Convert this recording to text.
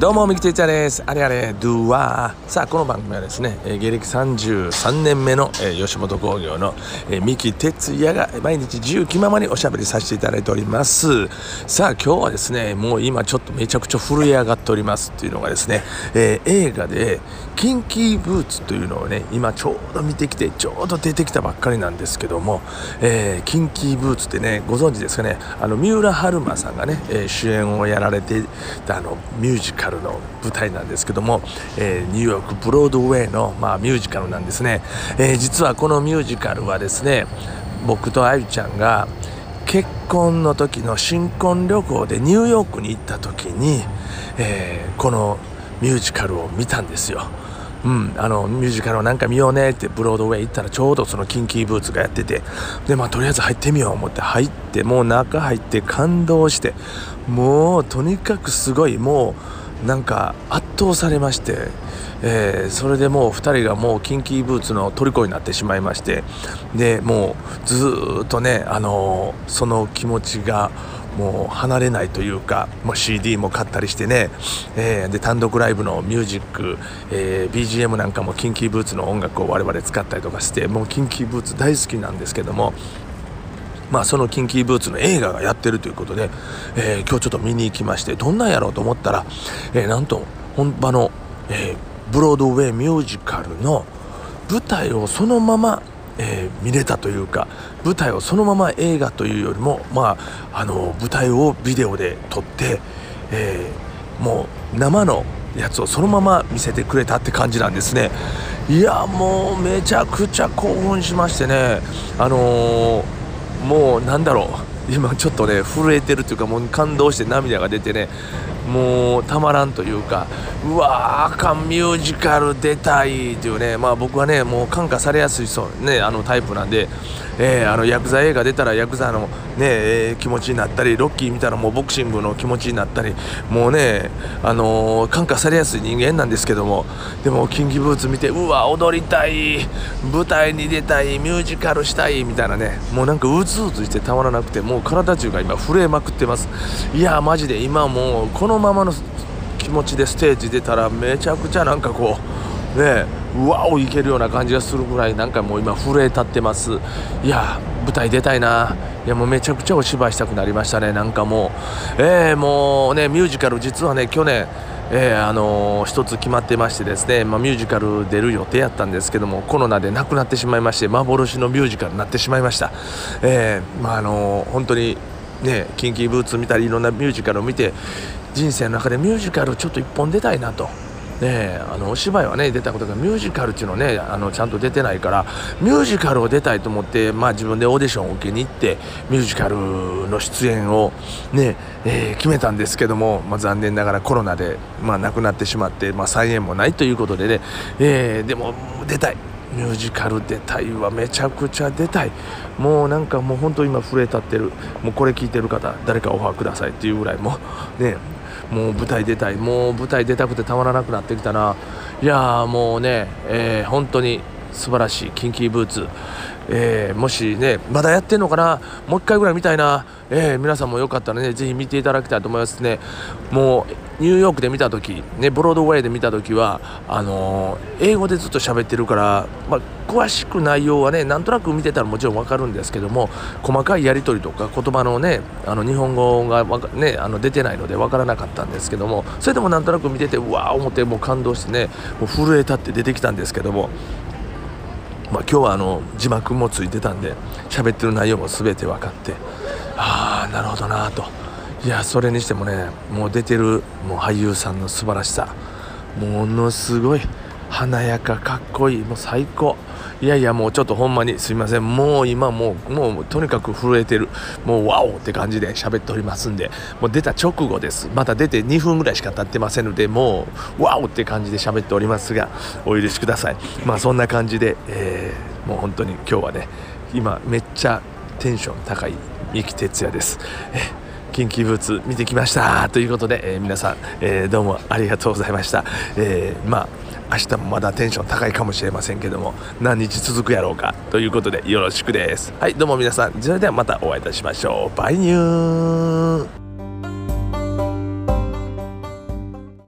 どうも、ミキティチャーです。あれあれ、ドゥワー。さあ、この番組はですね、えー、芸歴33年目の、えー、吉本興業の、えー、三木哲也が毎日自由気ままにおしゃべりさせていただいております。さあ、今日はですね、もう今ちょっとめちゃくちゃ震え上がっておりますっていうのがですね、えー、映画で、キンキーブーツというのをね、今ちょうど見てきて、ちょうど出てきたばっかりなんですけども、えー、キンキーブーツってね、ご存知ですかね、あの、三浦春馬さんがね、えー、主演をやられてたあの、ミュージカルルの舞台なんですけども、えー、ニューヨークブロードウェイの、まあ、ミュージカルなんですね、えー、実はこのミュージカルはですね僕とあゆちゃんが結婚の時の新婚旅行でニューヨークに行った時に、えー、このミュージカルを見たんですよ。うん、あのミュージカルをなんか見ようねってブロードウェイ行ったらちょうどそのキンキーブーツがやっててでまあとりあえず入ってみよう思って入ってもう中入って感動してもうとにかくすごいもうなんか圧倒されまして、えー、それでもう2人がもうキンキーブーツの虜になってしまいましてでもうずっとね、あのー、その気持ちがもう離れないというかもう CD も買ったりしてね、えー、で単独ライブのミュージック、え、BGM なんかもキンキーブーツの音楽を我々使ったりとかしてもうキンキーブーツ大好きなんですけどもまあ、そのキンキーブーツの映画がやってるということで、えー、今日ちょっと見に行きましてどんなんやろうと思ったら、えー、なんと本場の、えー、ブロードウェイミュージカルの舞台をそのままえ、見れたというか舞台をそのまま映画というよりも、まあ、あの舞台をビデオで撮って、え、もう生のやつをそのまま見せてくれたって感じなんですね。いやもうめちゃくちゃ興奮しましてね。あのー、もうなんだろう。今ちょっとね震えてるというかもう感動して涙が出てね。もうたまらんというかうわーかんミュージカル出たいというねまあ僕はねもう感化されやすいそうねあのタイプなんでえー、あのヤクザ映画出たらヤクザの、ねえー、気持ちになったりロッキー見たらもうボクシングの気持ちになったりもうね、あのー、感化されやすい人間なんですけどもでもキングブーツ見てうわ踊りたい舞台に出たいミュージカルしたいみたいなねもうなんかうつうつしてたまらなくてもう体中が今震えまくってます。いやマジで今もうこのままの気持ちでステージ出たらめちゃくちゃなんかこうねうわおいけるような感じがするぐらいなんかもう今震え立ってます。いや舞台出たいな。いやもうめちゃくちゃお芝居したくなりましたね。なんかもう。えー、もうねミュージカル実はね去年えー、あのー、つ決まってましてですね、まあ、ミュージカル出る予定やったんですけどもコロナでなくなってしまいまして幻のミュージカルになってしまいました、えー、まああのー、本当にねキンキーブーツ見たりいろんなミュージカルを見て人生の中でミュージカルちょっと一本出たいなと。ねあのお芝居はね出たことがミュージカルっていうのねあのちゃんと出てないからミュージカルを出たいと思って、まあ、自分でオーディションを受けに行ってミュージカルの出演をね、えー、決めたんですけども、まあ、残念ながらコロナで、まあ、亡くなってしまって、まあ、再演もないということでね、えー、でも出たい。ミュージカル出たいわめちゃくちゃ出たい。もうなんかもう本当今震え立ってる。もうこれ聞いてる方誰かオファーくださいっていうぐらいもね。もう舞台出たい。もう舞台出たくてたまらなくなってきたな。いやもうね、えー、本当に素晴らしいキンキーブーツ、えー、もしねまだやってんのかな。もう一回ぐらい見たいな、えー、皆さんもよかったらねぜひ見ていただきたいと思いますね。もうニューヨークで見た時ねブロードウェイで見た時はあのー、英語でずっと喋ってるから、まあ、詳しく内容はねなんとなく見てたらもちろん分かるんですけども細かいやり取りとか言葉のねあの日本語がねあの出てないので分からなかったんですけどもそれでもなんとなく見ててうわー思ってもう感動してねもう震え立って出てきたんですけどもまあ、今日はあの字幕もついてたんで喋ってる内容も全て分かってああなるほどなと。いやそれにしてもねもう出てるもう俳優さんの素晴らしさものすごい華やかかっこいいもう最高。いやいやもうちょっとほんまにすいません。もう今もうもうとにかく震えてる。もうワオって感じで喋っておりますんでもう出た直後です。また出て2分ぐらいしか経ってませんのでもうワオって感じで喋っておりますがお許しください。まあそんな感じで、えー、もう本当に今日はね今めっちゃテンション高い三木哲也です。え近畿ブーツ見てきましたということで、えー、皆さん、えー、どうもありがとうございました、えー、まあ明日もまだテンション高いかもしれませんけども何日続くやろうかということでよろしくです。はいどうも皆さん。それではまたお会いいたしましょう。バイニュー。